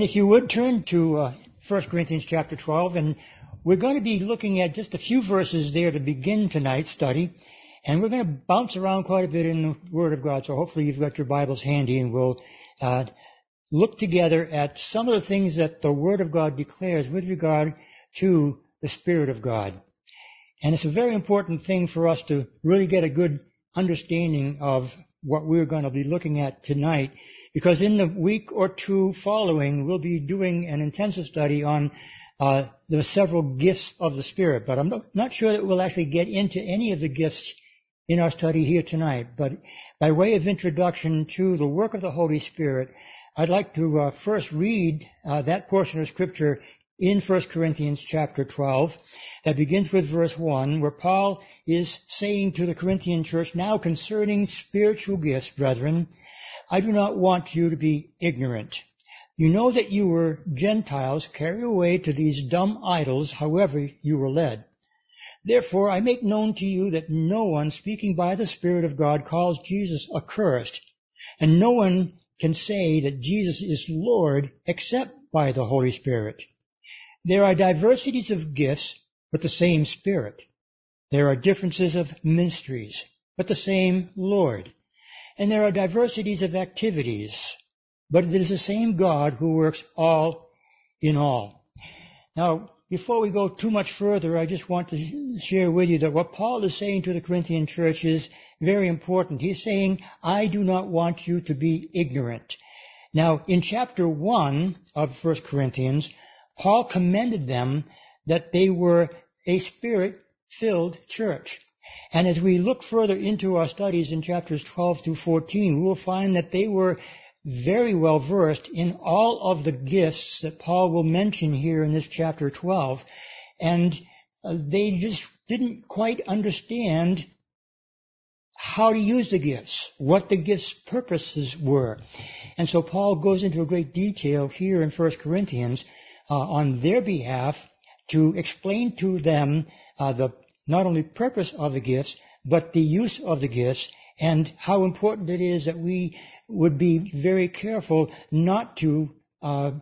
If you would turn to uh, 1 Corinthians chapter 12, and we're going to be looking at just a few verses there to begin tonight's study, and we're going to bounce around quite a bit in the Word of God, so hopefully you've got your Bibles handy and we'll uh, look together at some of the things that the Word of God declares with regard to the Spirit of God. And it's a very important thing for us to really get a good understanding of what we're going to be looking at tonight because in the week or two following, we'll be doing an intensive study on uh, the several gifts of the Spirit. But I'm not sure that we'll actually get into any of the gifts in our study here tonight. But by way of introduction to the work of the Holy Spirit, I'd like to uh, first read uh, that portion of Scripture in 1 Corinthians chapter 12 that begins with verse 1 where Paul is saying to the Corinthian church, now concerning spiritual gifts, brethren, I do not want you to be ignorant. You know that you were Gentiles carried away to these dumb idols, however you were led. Therefore I make known to you that no one speaking by the Spirit of God calls Jesus accursed, and no one can say that Jesus is Lord except by the Holy Spirit. There are diversities of gifts, but the same Spirit. There are differences of ministries, but the same Lord. And there are diversities of activities, but it is the same God who works all in all. Now, before we go too much further, I just want to share with you that what Paul is saying to the Corinthian church is very important. He's saying, I do not want you to be ignorant. Now, in chapter 1 of 1 Corinthians, Paul commended them that they were a spirit-filled church. And as we look further into our studies in chapters 12 through 14, we will find that they were very well versed in all of the gifts that Paul will mention here in this chapter 12. And uh, they just didn't quite understand how to use the gifts, what the gifts' purposes were. And so Paul goes into a great detail here in 1 Corinthians uh, on their behalf to explain to them uh, the not only purpose of the gifts, but the use of the gifts and how important it is that we would be very careful not to uh,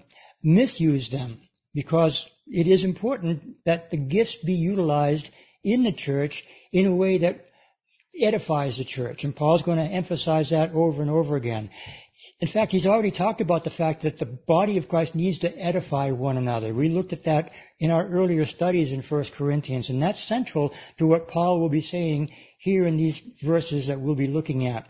misuse them because it is important that the gifts be utilized in the church in a way that edifies the church. And Paul's going to emphasize that over and over again. In fact, he's already talked about the fact that the body of Christ needs to edify one another. We looked at that in our earlier studies in 1 Corinthians, and that's central to what Paul will be saying here in these verses that we'll be looking at.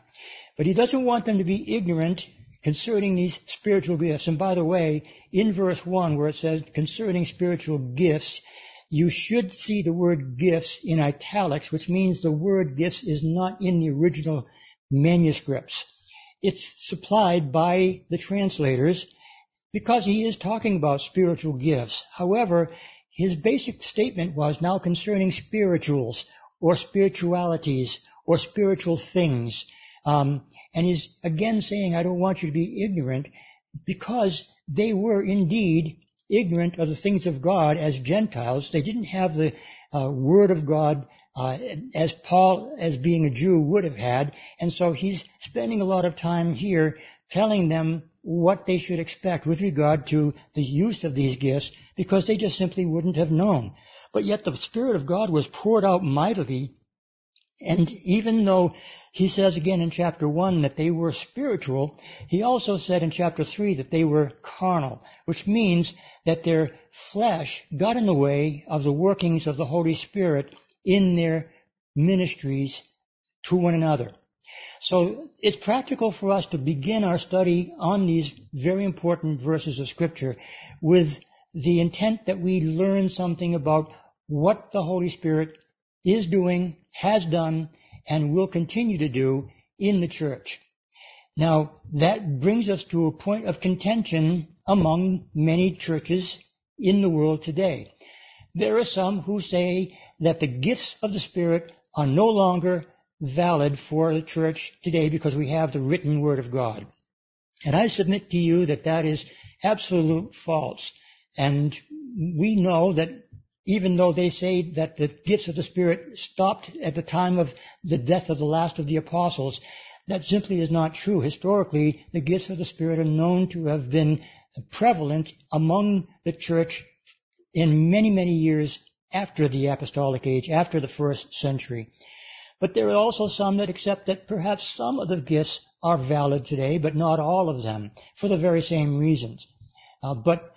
But he doesn't want them to be ignorant concerning these spiritual gifts. And by the way, in verse 1 where it says concerning spiritual gifts, you should see the word gifts in italics, which means the word gifts is not in the original manuscripts. It's supplied by the translators because he is talking about spiritual gifts. However, his basic statement was now concerning spirituals or spiritualities or spiritual things. Um, and he's again saying, I don't want you to be ignorant because they were indeed ignorant of the things of God as Gentiles. They didn't have the uh, Word of God uh, as Paul, as being a Jew, would have had. And so he's spending a lot of time here telling them what they should expect with regard to the use of these gifts because they just simply wouldn't have known. But yet the Spirit of God was poured out mightily. And even though he says again in chapter 1 that they were spiritual, he also said in chapter 3 that they were carnal, which means that their flesh got in the way of the workings of the Holy Spirit in their ministries to one another. So it's practical for us to begin our study on these very important verses of scripture with the intent that we learn something about what the Holy Spirit is doing, has done, and will continue to do in the church. Now, that brings us to a point of contention among many churches in the world today. There are some who say that the gifts of the Spirit are no longer valid for the church today because we have the written Word of God. And I submit to you that that is absolute false. And we know that even though they say that the gifts of the Spirit stopped at the time of the death of the last of the apostles, that simply is not true. Historically, the gifts of the Spirit are known to have been prevalent among the church in many, many years after the apostolic age, after the first century. But there are also some that accept that perhaps some of the gifts are valid today, but not all of them, for the very same reasons. Uh, but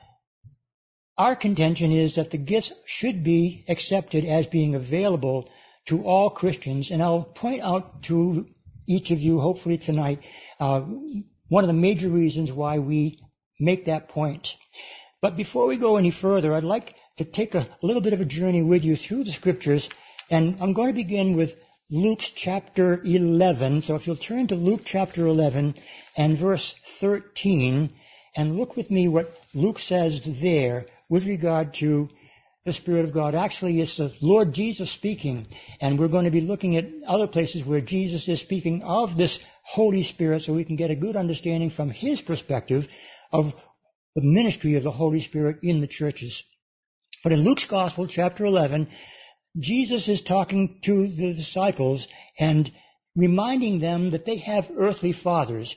our contention is that the gifts should be accepted as being available to all Christians, and I'll point out to each of you, hopefully tonight, uh, one of the major reasons why we make that point. But before we go any further, I'd like to take a little bit of a journey with you through the scriptures, and I'm going to begin with Luke's chapter 11. So if you'll turn to Luke chapter 11 and verse 13, and look with me what Luke says there with regard to the Spirit of God. Actually, it's the Lord Jesus speaking, and we're going to be looking at other places where Jesus is speaking of this Holy Spirit so we can get a good understanding from His perspective of the ministry of the Holy Spirit in the churches. But in Luke's Gospel, chapter 11, Jesus is talking to the disciples and reminding them that they have earthly fathers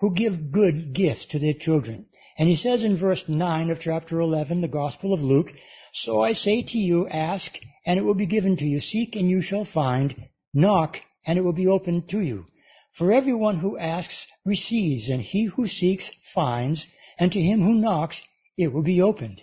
who give good gifts to their children. And he says in verse 9 of chapter 11, the Gospel of Luke, So I say to you, ask, and it will be given to you. Seek, and you shall find. Knock, and it will be opened to you. For everyone who asks receives, and he who seeks finds, and to him who knocks it will be opened.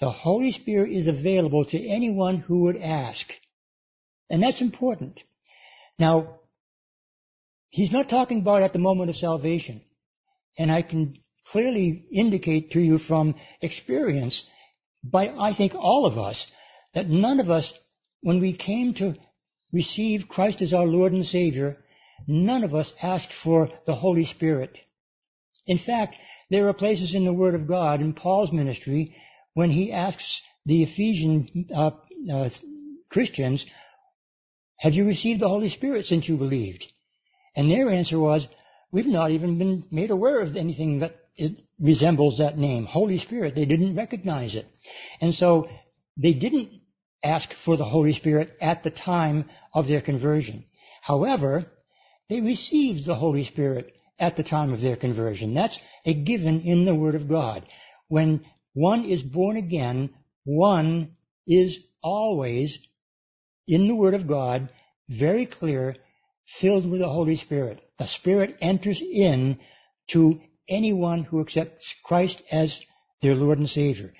the Holy Spirit is available to anyone who would ask. And that's important. Now, he's not talking about at the moment of salvation. And I can clearly indicate to you from experience by, I think, all of us, that none of us, when we came to receive Christ as our Lord and Savior, none of us asked for the Holy Spirit. In fact, there are places in the Word of God, in Paul's ministry, when he asks the Ephesian uh, uh, Christians, have you received the Holy Spirit since you believed? And their answer was, we've not even been made aware of anything that resembles that name, Holy Spirit. They didn't recognize it. And so they didn't ask for the Holy Spirit at the time of their conversion. However, they received the Holy Spirit at the time of their conversion. That's a given in the Word of God. When one is born again, one is always, in the Word of God, very clear, filled with the Holy Spirit. The Spirit enters in to anyone who accepts Christ as their Lord and Savior.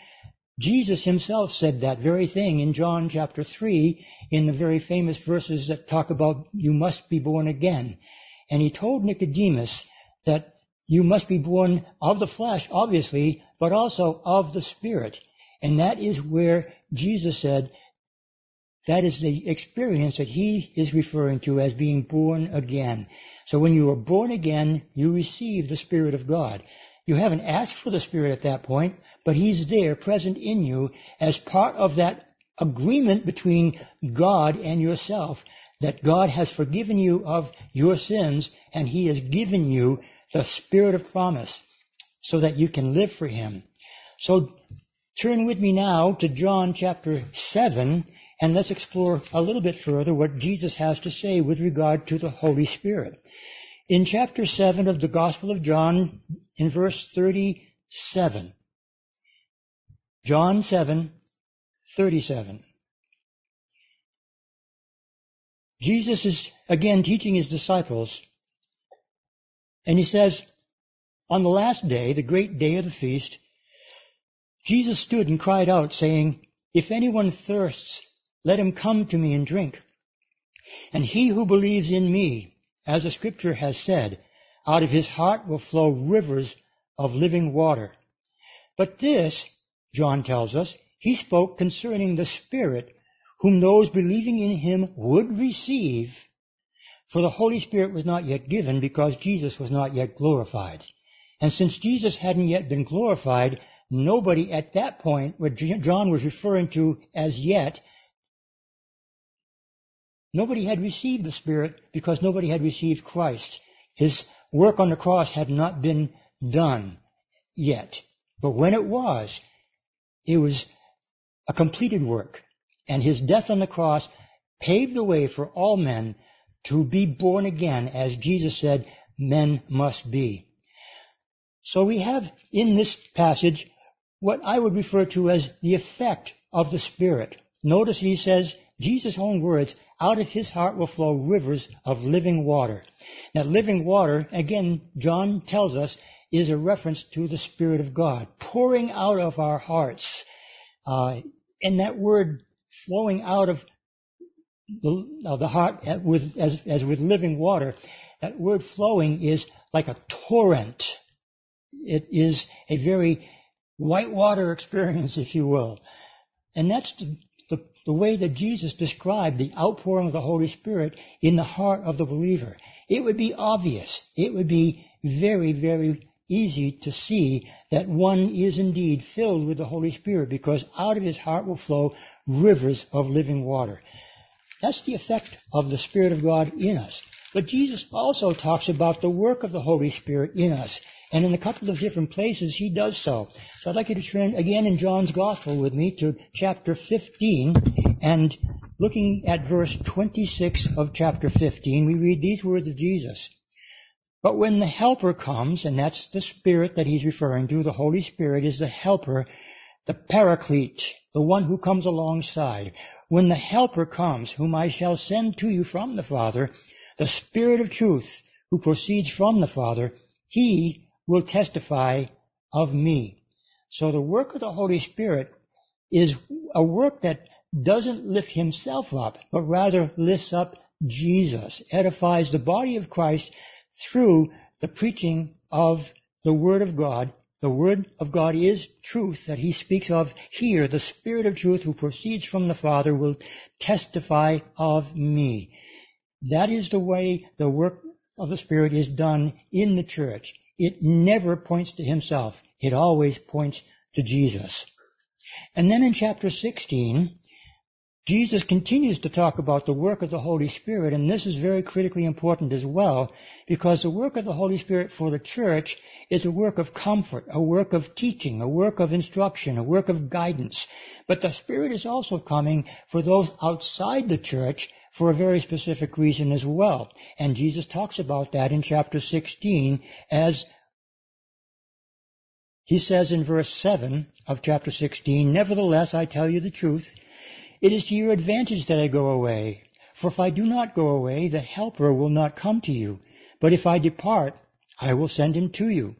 Jesus himself said that very thing in John chapter 3 in the very famous verses that talk about you must be born again. And he told Nicodemus that you must be born of the flesh, obviously, but also of the Spirit. And that is where Jesus said, that is the experience that he is referring to as being born again. So when you are born again, you receive the Spirit of God. You haven't asked for the Spirit at that point, but He's there, present in you, as part of that agreement between God and yourself, that God has forgiven you of your sins, and He has given you the Spirit of promise so that you can live for Him. So turn with me now to John chapter 7 and let's explore a little bit further what Jesus has to say with regard to the Holy Spirit. In chapter 7 of the Gospel of John, in verse 37, John 7, 37. Jesus is again teaching his disciples and he says, on the last day, the great day of the feast, Jesus stood and cried out, saying, If anyone thirsts, let him come to me and drink. And he who believes in me, as the scripture has said, out of his heart will flow rivers of living water. But this, John tells us, he spoke concerning the Spirit, whom those believing in him would receive for the Holy Spirit was not yet given because Jesus was not yet glorified. And since Jesus hadn't yet been glorified, nobody at that point, what John was referring to as yet, nobody had received the Spirit because nobody had received Christ. His work on the cross had not been done yet. But when it was, it was a completed work. And his death on the cross paved the way for all men to be born again, as Jesus said, men must be. So we have in this passage what I would refer to as the effect of the Spirit. Notice he says, Jesus' own words, out of his heart will flow rivers of living water. Now living water, again, John tells us, is a reference to the Spirit of God, pouring out of our hearts. Uh, and that word flowing out of the, uh, the heart with, as, as with living water, that word flowing is like a torrent. It is a very whitewater experience, if you will. And that's the, the, the, way that Jesus described the outpouring of the Holy Spirit in the heart of the believer. It would be obvious. It would be very, very easy to see that one is indeed filled with the Holy Spirit because out of his heart will flow rivers of living water. That's the effect of the Spirit of God in us. But Jesus also talks about the work of the Holy Spirit in us. And in a couple of different places, he does so. So I'd like you to turn again in John's Gospel with me to chapter 15 and looking at verse 26 of chapter 15, we read these words of Jesus. But when the Helper comes, and that's the Spirit that he's referring to, the Holy Spirit is the Helper, the Paraclete, the one who comes alongside. When the Helper comes, whom I shall send to you from the Father, the Spirit of truth, who proceeds from the Father, he will testify of me. So the work of the Holy Spirit is a work that doesn't lift himself up, but rather lifts up Jesus, edifies the body of Christ through the preaching of the Word of God. The Word of God is truth that he speaks of here. The Spirit of truth who proceeds from the Father will testify of me. That is the way the work of the Spirit is done in the church. It never points to himself. It always points to Jesus. And then in chapter 16, Jesus continues to talk about the work of the Holy Spirit, and this is very critically important as well, because the work of the Holy Spirit for the church is a work of comfort, a work of teaching, a work of instruction, a work of guidance. But the Spirit is also coming for those outside the church for a very specific reason as well. And Jesus talks about that in chapter 16 as he says in verse 7 of chapter 16, Nevertheless, I tell you the truth, it is to your advantage that I go away. For if I do not go away, the Helper will not come to you. But if I depart, I will send him to you.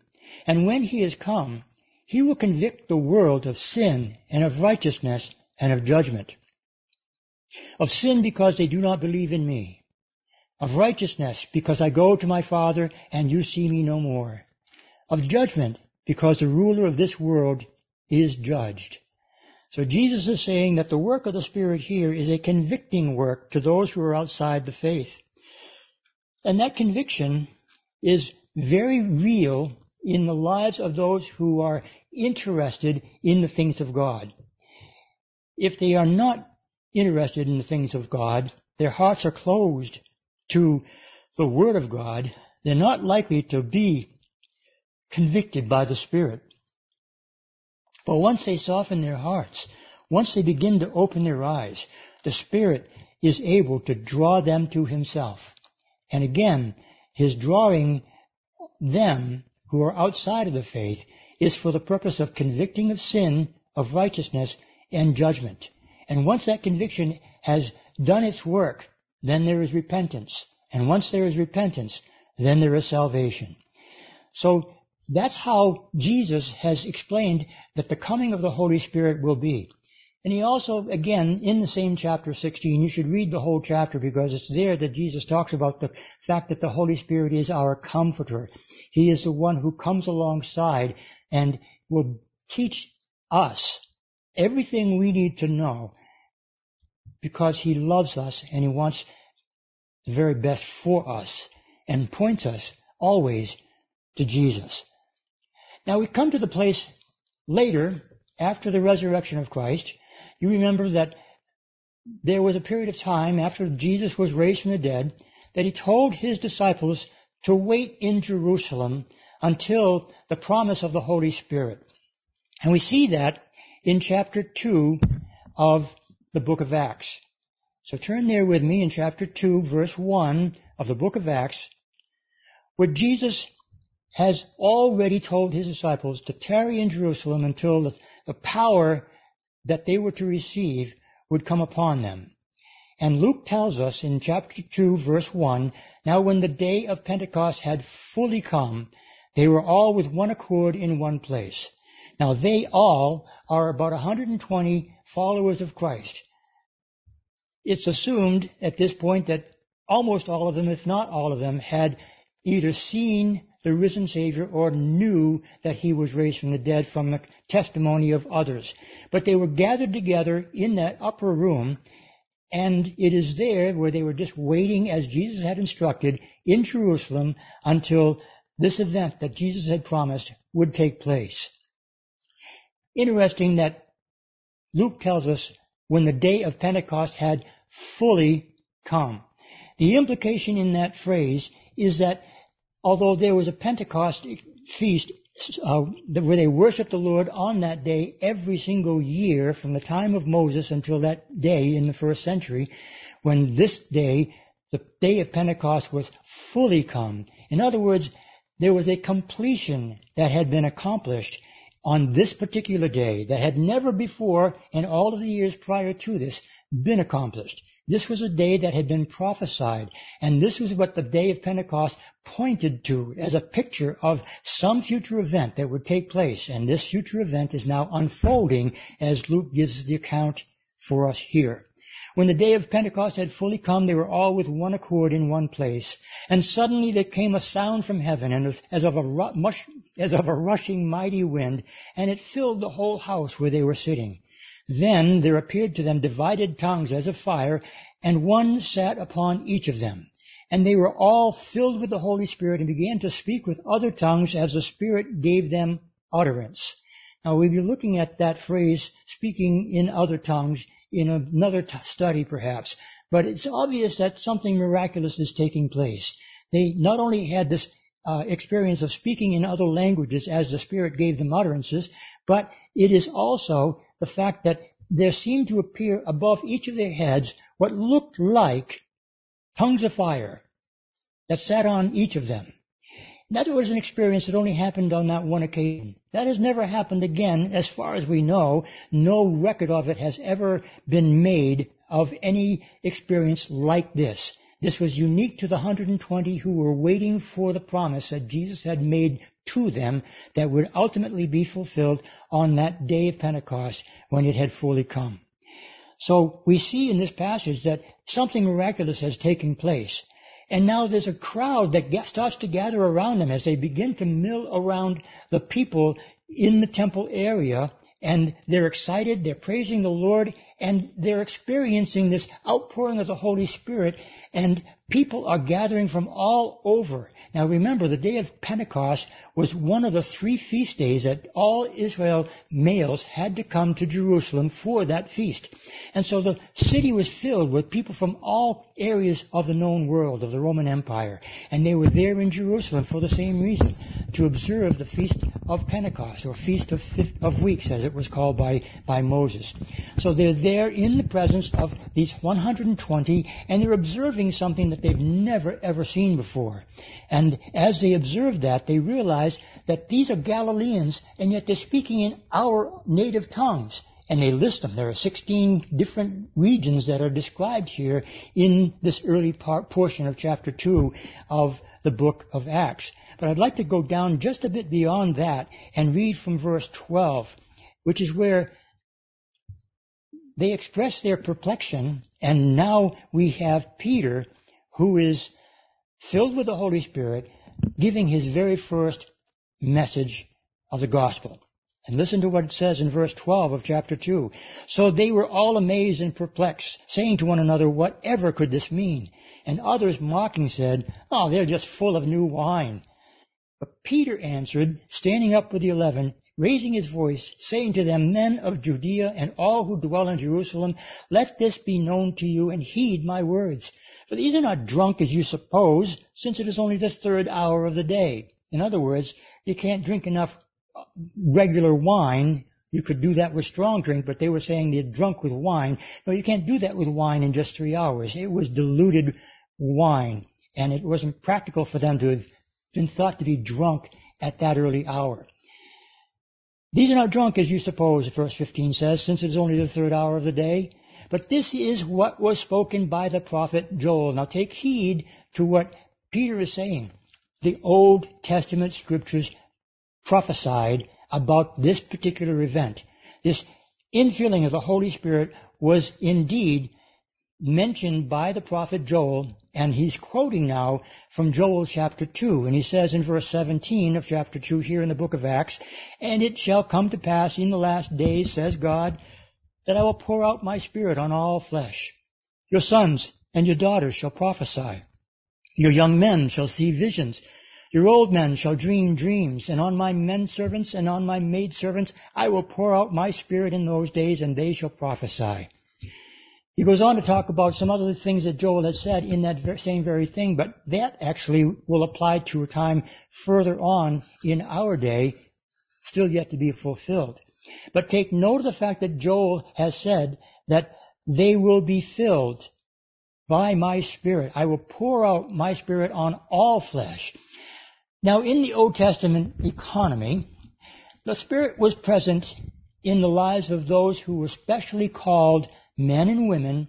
And when he is come, he will convict the world of sin and of righteousness and of judgment. Of sin because they do not believe in me. Of righteousness because I go to my Father and you see me no more. Of judgment because the ruler of this world is judged. So Jesus is saying that the work of the Spirit here is a convicting work to those who are outside the faith. And that conviction is very real in the lives of those who are interested in the things of God. If they are not interested in the things of God, their hearts are closed to the Word of God, they're not likely to be convicted by the Spirit. But once they soften their hearts, once they begin to open their eyes, the Spirit is able to draw them to Himself. And again, His drawing them who are outside of the faith is for the purpose of convicting of sin, of righteousness, and judgment. And once that conviction has done its work, then there is repentance. And once there is repentance, then there is salvation. So that's how Jesus has explained that the coming of the Holy Spirit will be. And he also, again, in the same chapter 16, you should read the whole chapter because it's there that Jesus talks about the fact that the Holy Spirit is our comforter. He is the one who comes alongside and will teach us everything we need to know because he loves us and he wants the very best for us and points us always to Jesus. Now we come to the place later, after the resurrection of Christ, you remember that there was a period of time after Jesus was raised from the dead that he told his disciples to wait in Jerusalem until the promise of the Holy Spirit. And we see that in chapter 2 of the book of Acts. So turn there with me in chapter 2, verse 1 of the book of Acts, where Jesus has already told his disciples to tarry in Jerusalem until the, the power that they were to receive would come upon them. And Luke tells us in chapter 2 verse 1, Now when the day of Pentecost had fully come, they were all with one accord in one place. Now they all are about 120 followers of Christ. It's assumed at this point that almost all of them, if not all of them, had either seen the risen Savior or knew that he was raised from the dead from the testimony of others. But they were gathered together in that upper room, and it is there where they were just waiting as Jesus had instructed in Jerusalem until this event that Jesus had promised would take place. Interesting that Luke tells us when the day of Pentecost had fully come. The implication in that phrase is that although there was a Pentecost feast uh, where they worshiped the Lord on that day every single year from the time of Moses until that day in the first century, when this day, the day of Pentecost was fully come. In other words, there was a completion that had been accomplished on this particular day that had never before in all of the years prior to this been accomplished. This was a day that had been prophesied, and this was what the day of Pentecost pointed to as a picture of some future event that would take place, and this future event is now unfolding as Luke gives the account for us here. When the day of Pentecost had fully come, they were all with one accord in one place. And suddenly there came a sound from heaven, and as of a, as of a rushing mighty wind, and it filled the whole house where they were sitting. Then there appeared to them divided tongues as of fire, and one sat upon each of them. And they were all filled with the Holy Spirit and began to speak with other tongues as the Spirit gave them utterance. Now we'll be looking at that phrase, speaking in other tongues, in another t- study perhaps. But it's obvious that something miraculous is taking place. They not only had this uh, experience of speaking in other languages as the Spirit gave them utterances, but it is also the fact that there seemed to appear above each of their heads what looked like tongues of fire that sat on each of them. That was an experience that only happened on that one occasion. That has never happened again, as far as we know. No record of it has ever been made of any experience like this. This was unique to the 120 who were waiting for the promise that Jesus had made to them that would ultimately be fulfilled on that day of Pentecost when it had fully come. So we see in this passage that something miraculous has taken place. And now there's a crowd that starts to gather around them as they begin to mill around the people in the temple area. And they're excited, they're praising the Lord, and they're experiencing this outpouring of the Holy Spirit and people are gathering from all over. Now remember, the day of Pentecost was one of the three feast days that all Israel males had to come to Jerusalem for that feast. And so the city was filled with people from all areas of the known world, of the Roman Empire. And they were there in Jerusalem for the same reason, to observe the feast of Pentecost, or Feast of, of Weeks, as it was called by, by Moses. So they're there in the presence of these 120, and they're observing something that they've never ever seen before. And as they observe that, they realize that these are Galileans, and yet they're speaking in our native tongues. And they list them. There are 16 different regions that are described here in this early part, portion of chapter 2 of the book of Acts. But I'd like to go down just a bit beyond that and read from verse 12, which is where they express their perplexion, and now we have Peter, who is filled with the Holy Spirit, giving his very first message of the gospel. And listen to what it says in verse 12 of chapter 2. So they were all amazed and perplexed, saying to one another, Whatever could this mean? And others mocking said, Oh, they're just full of new wine. But Peter answered, standing up with the eleven, raising his voice, saying to them, Men of Judea and all who dwell in Jerusalem, let this be known to you and heed my words. For these are not drunk as you suppose, since it is only the third hour of the day. In other words, you can't drink enough uh, regular wine. You could do that with strong drink, but they were saying they're drunk with wine. No, you can't do that with wine in just three hours. It was diluted wine, and it wasn't practical for them to been thought to be drunk at that early hour. These are not drunk as you suppose, verse 15 says, since it is only the third hour of the day. But this is what was spoken by the prophet Joel. Now take heed to what Peter is saying. The Old Testament scriptures prophesied about this particular event. This infilling of the Holy Spirit was indeed mentioned by the prophet Joel, and he's quoting now from Joel chapter 2, and he says in verse 17 of chapter 2 here in the book of Acts, And it shall come to pass in the last days, says God, that I will pour out my spirit on all flesh. Your sons and your daughters shall prophesy. Your young men shall see visions. Your old men shall dream dreams, and on my men servants and on my maid servants I will pour out my spirit in those days, and they shall prophesy. He goes on to talk about some other things that Joel has said in that same very thing, but that actually will apply to a time further on in our day, still yet to be fulfilled. But take note of the fact that Joel has said that they will be filled by my spirit. I will pour out my spirit on all flesh. Now in the Old Testament economy, the spirit was present in the lives of those who were specially called men and women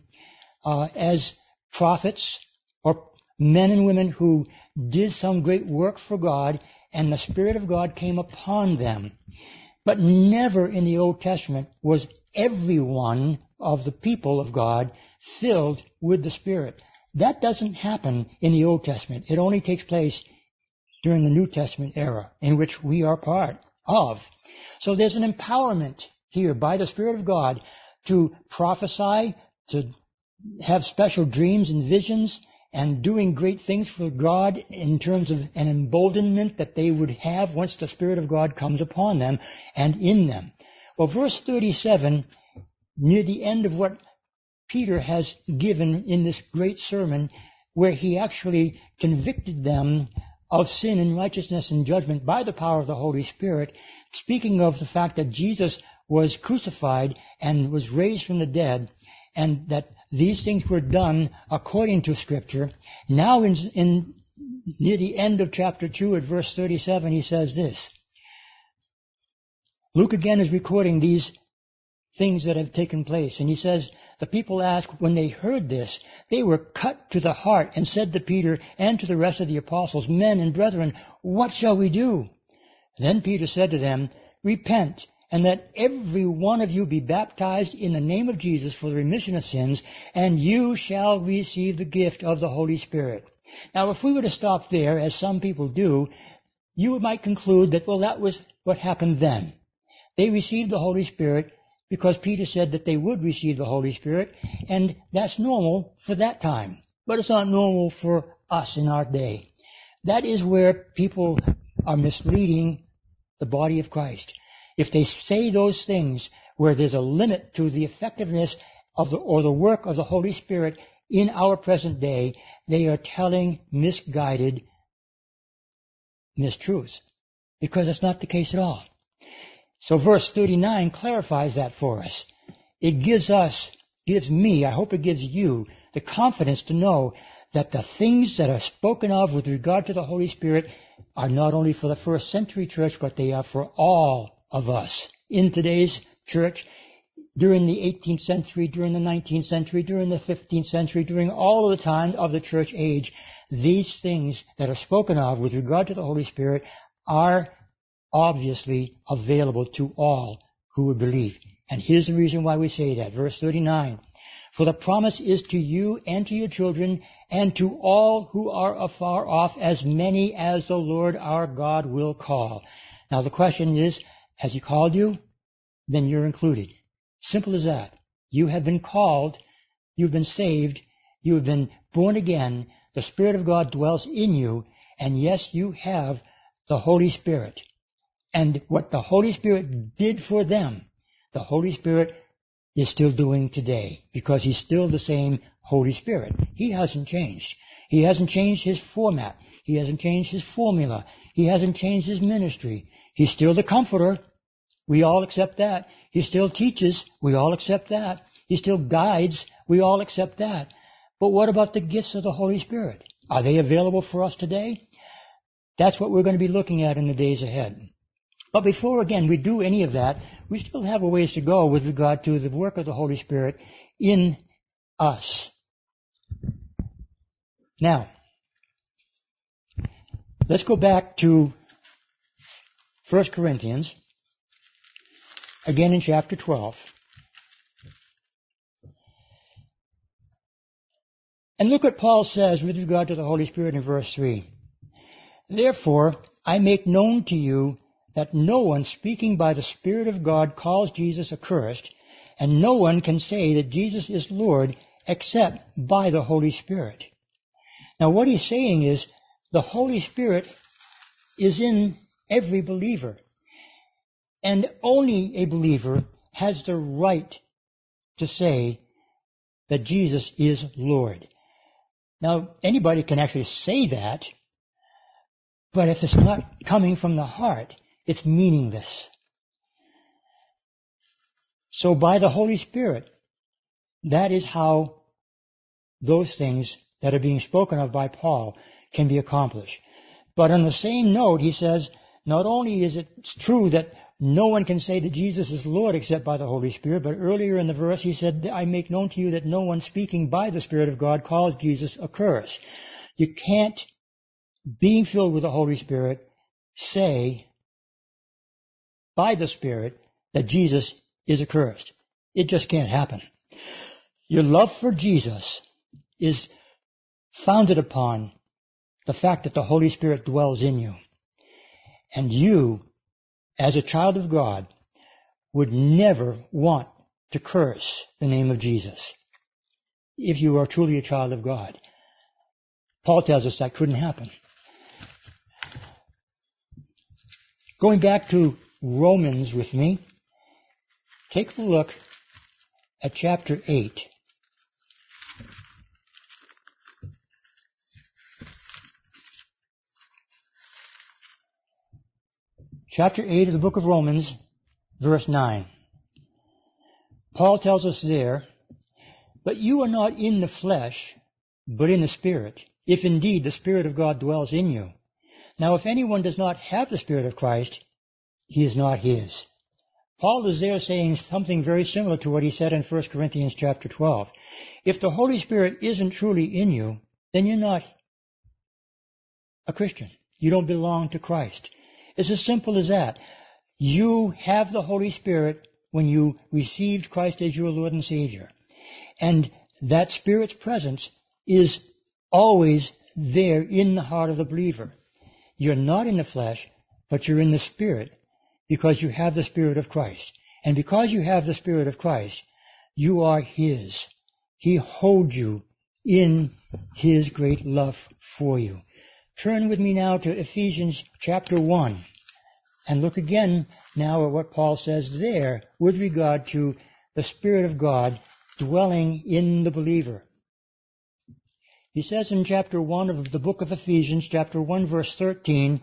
uh, as prophets or men and women who did some great work for God and the Spirit of God came upon them. But never in the Old Testament was everyone of the people of God filled with the Spirit. That doesn't happen in the Old Testament. It only takes place during the New Testament era in which we are part of. So there's an empowerment here by the Spirit of God to prophesy, to have special dreams and visions, and doing great things for God in terms of an emboldenment that they would have once the Spirit of God comes upon them and in them. Well, verse 37, near the end of what Peter has given in this great sermon, where he actually convicted them of sin and righteousness and judgment by the power of the Holy Spirit, speaking of the fact that Jesus was crucified and was raised from the dead, and that these things were done according to Scripture. Now, in, in near the end of chapter 2 at verse 37, he says this. Luke again is recording these things that have taken place, and he says, the people asked when they heard this, they were cut to the heart and said to Peter and to the rest of the apostles, Men and brethren, what shall we do? Then Peter said to them, Repent and that every one of you be baptized in the name of Jesus for the remission of sins, and you shall receive the gift of the Holy Spirit. Now, if we were to stop there, as some people do, you might conclude that, well, that was what happened then. They received the Holy Spirit because Peter said that they would receive the Holy Spirit, and that's normal for that time. But it's not normal for us in our day. That is where people are misleading the body of Christ if they say those things where there's a limit to the effectiveness of the, or the work of the Holy Spirit in our present day, they are telling misguided mistruths. Because that's not the case at all. So verse 39 clarifies that for us. It gives us, gives me, I hope it gives you, the confidence to know that the things that are spoken of with regard to the Holy Spirit are not only for the first century church, but they are for all of us in today's church during the 18th century, during the 19th century, during the 15th century, during all of the time of the church age, these things that are spoken of with regard to the Holy Spirit are obviously available to all who would believe. And here's the reason why we say that. Verse 39. For the promise is to you and to your children and to all who are afar off, as many as the Lord our God will call. Now the question is, has He called you? Then you're included. Simple as that. You have been called. You've been saved. You have been born again. The Spirit of God dwells in you. And yes, you have the Holy Spirit. And what the Holy Spirit did for them, the Holy Spirit is still doing today because He's still the same Holy Spirit. He hasn't changed. He hasn't changed His format. He hasn't changed His formula. He hasn't changed His ministry. He's still the Comforter. We all accept that. He still teaches. We all accept that. He still guides. We all accept that. But what about the gifts of the Holy Spirit? Are they available for us today? That's what we're going to be looking at in the days ahead. But before, again, we do any of that, we still have a ways to go with regard to the work of the Holy Spirit in us. Now, let's go back to 1 Corinthians, again in chapter 12. And look what Paul says with regard to the Holy Spirit in verse 3. Therefore, I make known to you that no one speaking by the Spirit of God calls Jesus accursed, and no one can say that Jesus is Lord except by the Holy Spirit. Now what he's saying is the Holy Spirit is in every believer. And only a believer has the right to say that Jesus is Lord. Now, anybody can actually say that, but if it's not coming from the heart, it's meaningless. So by the Holy Spirit, that is how those things that are being spoken of by Paul can be accomplished. But on the same note, he says, not only is it true that no one can say that Jesus is Lord except by the Holy Spirit, but earlier in the verse he said, I make known to you that no one speaking by the Spirit of God calls Jesus accursed. You can't, being filled with the Holy Spirit, say by the Spirit that Jesus is accursed. It just can't happen. Your love for Jesus is founded upon the fact that the Holy Spirit dwells in you. And you, as a child of God, would never want to curse the name of Jesus if you are truly a child of God. Paul tells us that couldn't happen. Going back to Romans with me. Take a look at chapter 8. Chapter 8 of the book of Romans, verse 9. Paul tells us there, But you are not in the flesh, but in the Spirit, if indeed the Spirit of God dwells in you. Now if anyone does not have the Spirit of Christ, he is not his. Paul is there saying something very similar to what he said in 1 Corinthians chapter 12. If the Holy Spirit isn't truly in you, then you're not a Christian. You don't belong to Christ. It's as simple as that. You have the Holy Spirit when you received Christ as your Lord and Savior. And that Spirit's presence is always there in the heart of the believer. You're not in the flesh, but you're in the Spirit because you have the Spirit of Christ. And because you have the Spirit of Christ, you are His. He holds you in His great love for you. Turn with me now to Ephesians chapter 1 and look again now at what Paul says there with regard to the Spirit of God dwelling in the believer. He says in chapter 1 of the book of Ephesians, chapter 1 verse 13,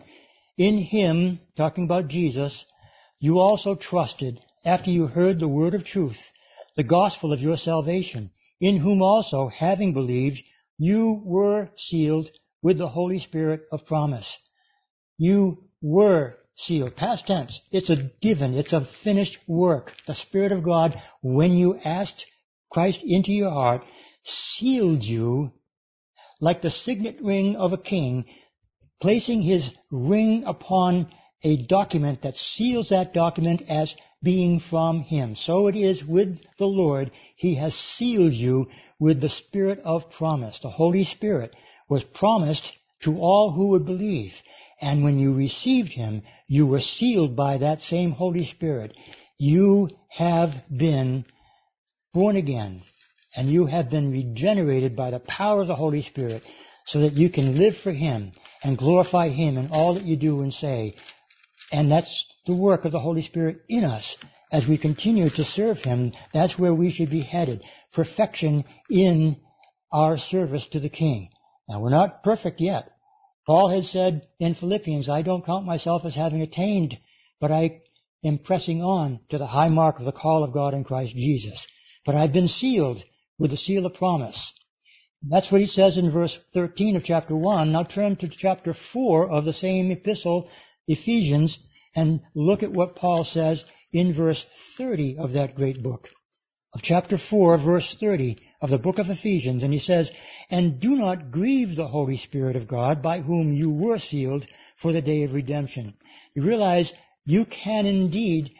in him, talking about Jesus, you also trusted after you heard the word of truth, the gospel of your salvation, in whom also, having believed, you were sealed with the Holy Spirit of promise. You were sealed. Past tense. It's a given. It's a finished work. The Spirit of God, when you asked Christ into your heart, sealed you like the signet ring of a king placing his ring upon a document that seals that document as being from him. So it is with the Lord. He has sealed you with the Spirit of promise. The Holy Spirit was promised to all who would believe. And when you received him, you were sealed by that same Holy Spirit. You have been born again and you have been regenerated by the power of the Holy Spirit so that you can live for him and glorify Him in all that you do and say And that's the work of the Holy Spirit in us as we continue to serve Him. That's where we should be headed. Perfection in our service to the King. Now we're not perfect yet. Paul had said in Philippians, I don't count myself as having attained, but I am pressing on to the high mark of the call of God in Christ Jesus. But I've been sealed with the seal of promise. That's what he says in verse 13 of chapter 1. Now turn to chapter 4 of the same epistle, Ephesians, and look at what Paul says in verse 30 of that great book. Of chapter 4, verse 30 of the book of Ephesians, and he says, And do not grieve the Holy Spirit of God, by whom you were sealed for the day of redemption. You realize you can indeed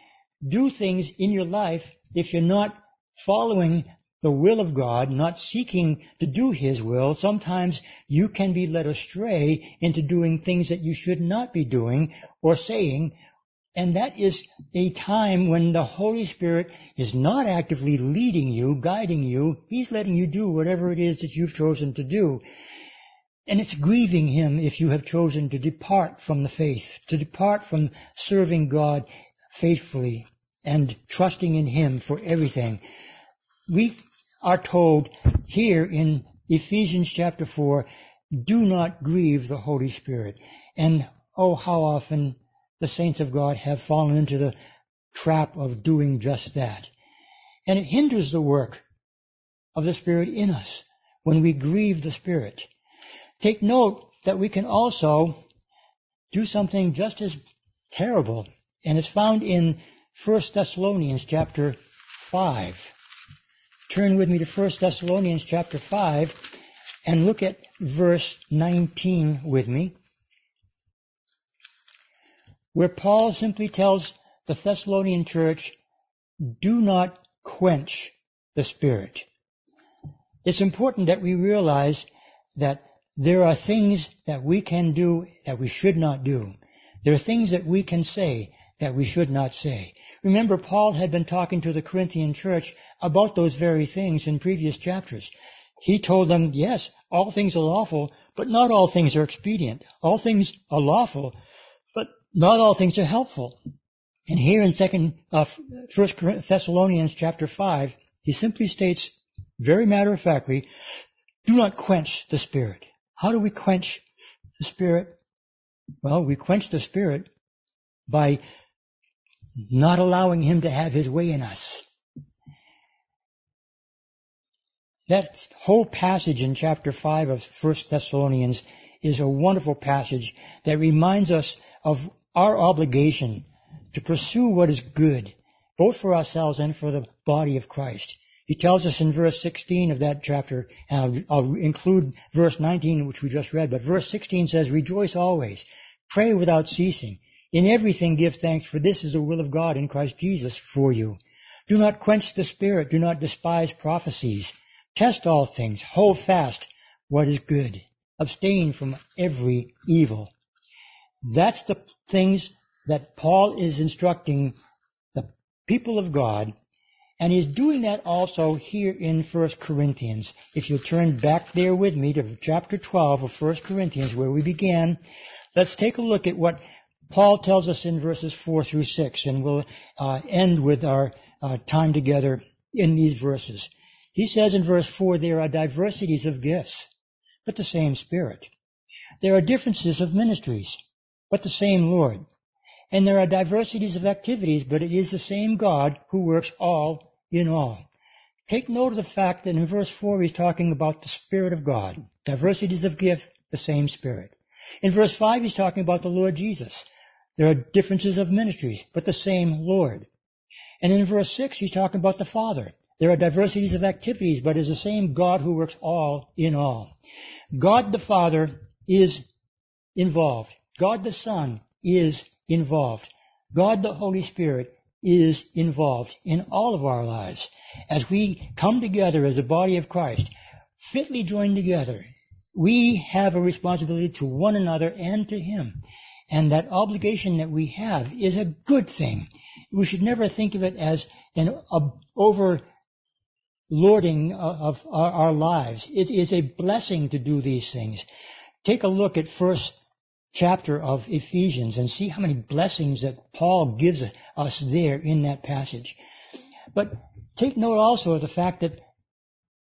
do things in your life if you're not following the will of God, not seeking to do His will, sometimes you can be led astray into doing things that you should not be doing or saying. And that is a time when the Holy Spirit is not actively leading you, guiding you. He's letting you do whatever it is that you've chosen to do. And it's grieving Him if you have chosen to depart from the faith, to depart from serving God faithfully and trusting in Him for everything. We are told here in Ephesians chapter 4, do not grieve the Holy Spirit. And oh, how often the saints of God have fallen into the trap of doing just that. And it hinders the work of the Spirit in us when we grieve the Spirit. Take note that we can also do something just as terrible, and it's found in 1 Thessalonians chapter 5. Turn with me to 1 Thessalonians chapter 5 and look at verse 19 with me, where Paul simply tells the Thessalonian church, do not quench the Spirit. It's important that we realize that there are things that we can do that we should not do. There are things that we can say that we should not say. Remember, Paul had been talking to the Corinthian church about those very things in previous chapters. He told them, yes, all things are lawful, but not all things are expedient. All things are lawful, not all things are helpful. And here in second, uh, First Thessalonians chapter five, he simply states, very matter of factly, do not quench the spirit. How do we quench the spirit? Well, we quench the spirit by not allowing him to have his way in us. That whole passage in chapter 5 of 1 Thessalonians is a wonderful passage that reminds us of our obligation to pursue what is good, both for ourselves and for the body of Christ. He tells us in verse 16 of that chapter, and I'll, I'll include verse 19, which we just read, but verse 16 says, Rejoice always, pray without ceasing, in everything give thanks, for this is the will of God in Christ Jesus for you. Do not quench the spirit, do not despise prophecies. Test all things, hold fast what is good. Abstain from every evil. That's the things that Paul is instructing the people of God, and he's doing that also here in 1 Corinthians. If you'll turn back there with me to chapter 12 of 1 Corinthians, where we began, let's take a look at what Paul tells us in verses 4 through 6, and we'll uh, end with our uh, time together in these verses. He says in verse 4, there are diversities of gifts, but the same Spirit. There are differences of ministries, but the same Lord. And there are diversities of activities, but it is the same God who works all in all. Take note of the fact that in verse 4 he's talking about the Spirit of God. Diversities of gift, the same Spirit. In verse 5 he's talking about the Lord Jesus. There are differences of ministries, but the same Lord. And in verse 6, he's talking about the Father. There are diversities of activities, but it's the same God who works all in all. God the Father is involved. God the Son is involved. God the Holy Spirit is involved in all of our lives. As we come together as a body of Christ, fitly joined together, we have a responsibility to one another and to Him. And that obligation that we have is a good thing. We should never think of it as an overlording of our lives. It is a blessing to do these things. Take a look at 1 chapter of Ephesians and see how many blessings that Paul gives us there in that passage. But take note also of the fact that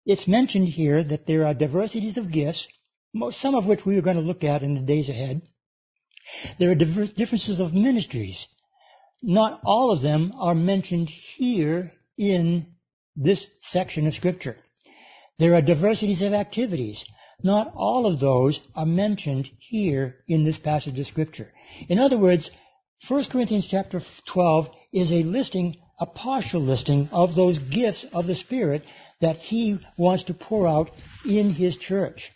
it's mentioned here that there are diversities of gifts, some of which we are going to look at in the days ahead. There are differences of ministries. Not all of them are mentioned here in this section of Scripture. There are diversities of activities. Not all of those are mentioned here in this passage of Scripture. In other words, 1 Corinthians chapter 12 is a listing, a partial listing of those gifts of the Spirit that He wants to pour out in His church.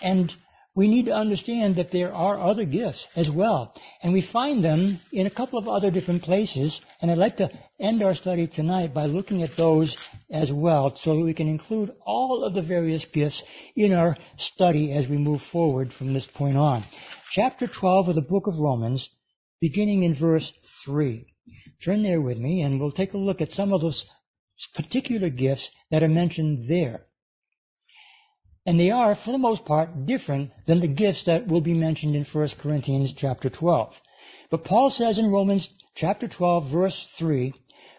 And we need to understand that there are other gifts as well. And we find them in a couple of other different places. And I'd like to end our study tonight by looking at those as well so that we can include all of the various gifts in our study as we move forward from this point on. Chapter 12 of the book of Romans, beginning in verse 3. Turn there with me and we'll take a look at some of those particular gifts that are mentioned there. And they are, for the most part, different than the gifts that will be mentioned in 1 Corinthians chapter 12. But Paul says in Romans chapter 12 verse 3,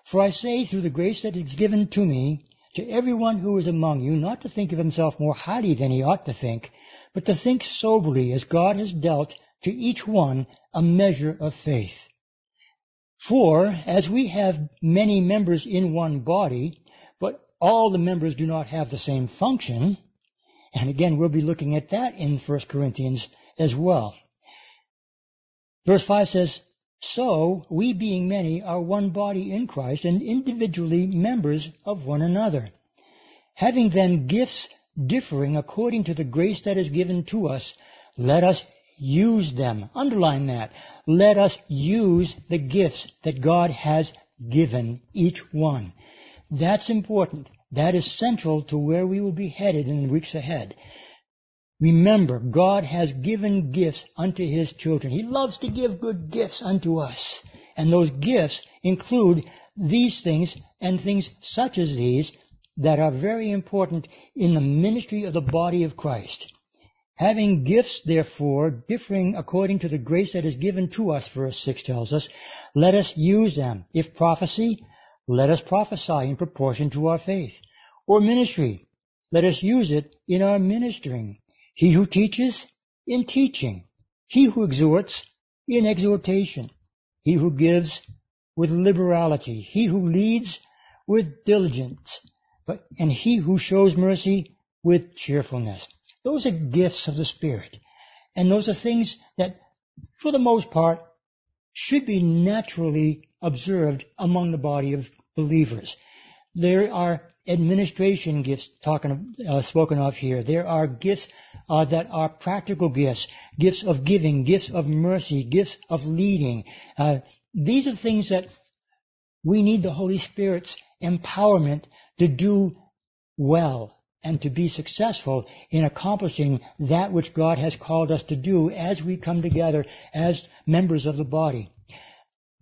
For I say through the grace that is given to me, to everyone who is among you, not to think of himself more highly than he ought to think, but to think soberly as God has dealt to each one a measure of faith. For, as we have many members in one body, but all the members do not have the same function, and again, we'll be looking at that in 1 Corinthians as well. Verse 5 says, So we being many are one body in Christ and individually members of one another. Having then gifts differing according to the grace that is given to us, let us use them. Underline that. Let us use the gifts that God has given each one. That's important. That is central to where we will be headed in the weeks ahead. Remember, God has given gifts unto His children. He loves to give good gifts unto us. And those gifts include these things and things such as these that are very important in the ministry of the body of Christ. Having gifts, therefore, differing according to the grace that is given to us, verse 6 tells us, let us use them. If prophecy, let us prophesy in proportion to our faith. Or ministry, let us use it in our ministering. He who teaches, in teaching. He who exhorts, in exhortation. He who gives, with liberality. He who leads, with diligence. But, and he who shows mercy, with cheerfulness. Those are gifts of the Spirit. And those are things that, for the most part, should be naturally observed among the body of believers. There are administration gifts talking, uh, spoken of here. There are gifts uh, that are practical gifts, gifts of giving, gifts of mercy, gifts of leading. Uh, these are things that we need the Holy Spirit's empowerment to do well and to be successful in accomplishing that which God has called us to do as we come together as members of the body.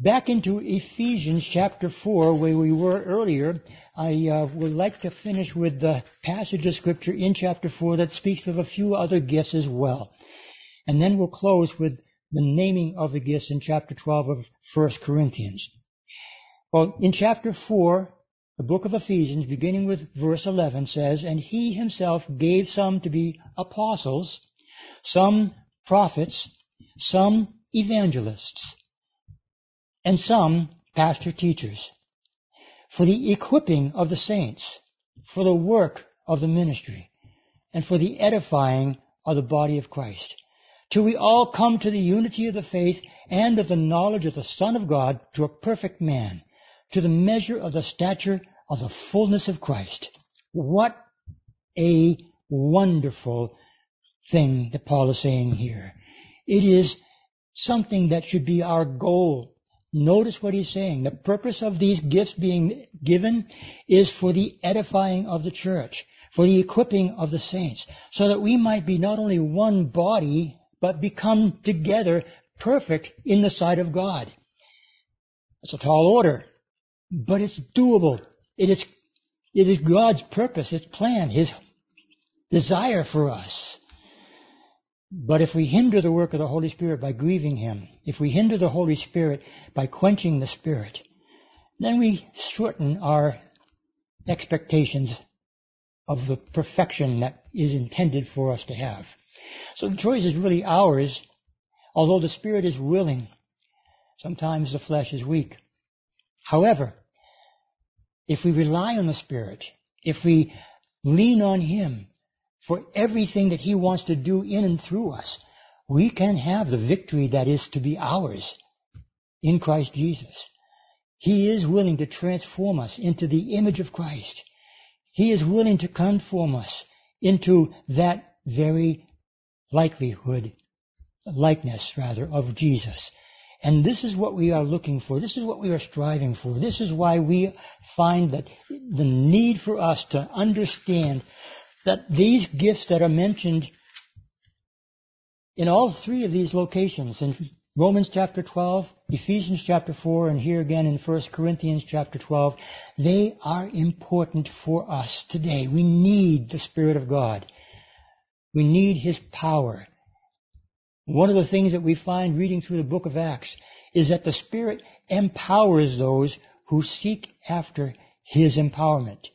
Back into Ephesians chapter 4, where we were earlier, I uh, would like to finish with the passage of Scripture in chapter 4 that speaks of a few other gifts as well. And then we'll close with the naming of the gifts in chapter 12 of 1 Corinthians. Well, in chapter 4, the book of Ephesians, beginning with verse 11, says, And he himself gave some to be apostles, some prophets, some evangelists, and some pastor teachers, for the equipping of the saints, for the work of the ministry, and for the edifying of the body of Christ, till we all come to the unity of the faith and of the knowledge of the Son of God to a perfect man, to the measure of the stature of the fullness of Christ. What a wonderful thing that Paul is saying here. It is something that should be our goal Notice what he's saying. The purpose of these gifts being given is for the edifying of the church, for the equipping of the saints, so that we might be not only one body, but become together perfect in the sight of God. It's a tall order, but it's doable. It is, it is God's purpose, His plan, His desire for us. But if we hinder the work of the Holy Spirit by grieving Him, if we hinder the Holy Spirit by quenching the Spirit, then we shorten our expectations of the perfection that is intended for us to have. So the choice is really ours, although the Spirit is willing. Sometimes the flesh is weak. However, if we rely on the Spirit, if we lean on Him for everything that He wants to do in and through us, we can have the victory that is to be ours in Christ Jesus. He is willing to transform us into the image of Christ. He is willing to conform us into that very likelihood, likeness rather, of Jesus. And this is what we are looking for. This is what we are striving for. This is why we find that the need for us to understand that these gifts that are mentioned in all three of these locations, in Romans chapter 12, Ephesians chapter 4, and here again in 1 Corinthians chapter 12, they are important for us today. We need the Spirit of God. We need His power. One of the things that we find reading through the book of Acts is that the Spirit empowers those who seek after His empowerment.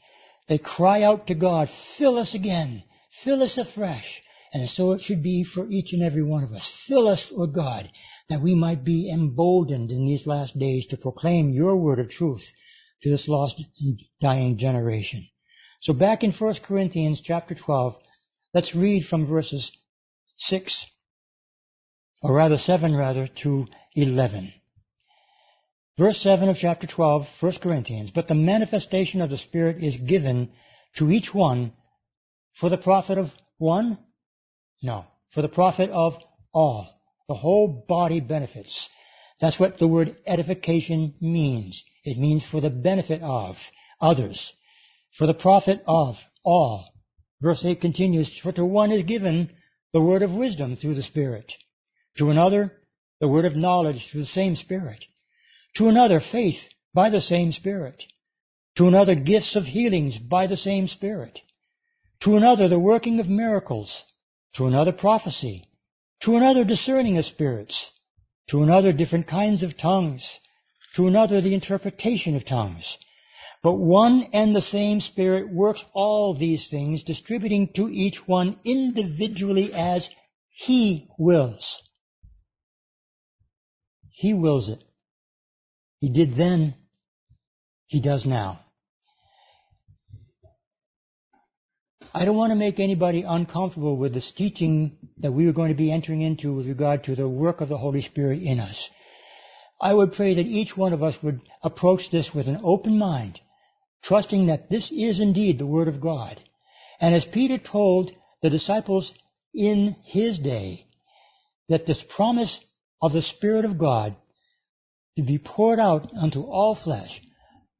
They cry out to God, fill us again, fill us afresh. And so it should be for each and every one of us. Fill us, O God, that we might be emboldened in these last days to proclaim your word of truth to this lost and dying generation. So back in 1 Corinthians chapter 12, let's read from verses 6 or rather 7 rather, to 11. Verse 7 of chapter 12, 1 Corinthians, but the manifestation of the Spirit is given to each one for the profit of one? No, for the profit of all. The whole body benefits. That's what the word edification means. It means for the benefit of others, for the profit of all. Verse 8 continues, for to one is given the word of wisdom through the Spirit to another, the word of knowledge through the same Spirit. To another, faith by the same Spirit. To another, gifts of healings by the same Spirit. To another, the working of miracles. To another, prophecy. To another, discerning of spirits. To another, different kinds of tongues. To another, the interpretation of tongues. But one and the same Spirit works all these things, distributing to each one individually as He wills. He wills it. He did then. He does now. I don't want to make anybody uncomfortable with this teaching that we are going to be entering into with regard to the work of the Holy Spirit in us. I would pray that each one of us would approach this with an open mind, trusting that this is indeed the Word of God. And as Peter told the disciples in his day, that this promise of the Spirit of God to be poured out unto all flesh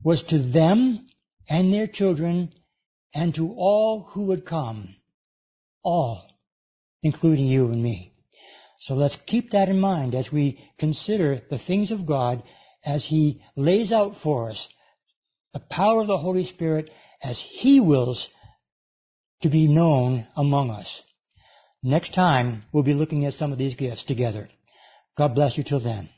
was to them and their children and to all who would come. All, including you and me. So let's keep that in mind as we consider the things of God as He lays out for us the power of the Holy Spirit as He wills to be known among us. Next time, we'll be looking at some of these gifts together. God bless you till then.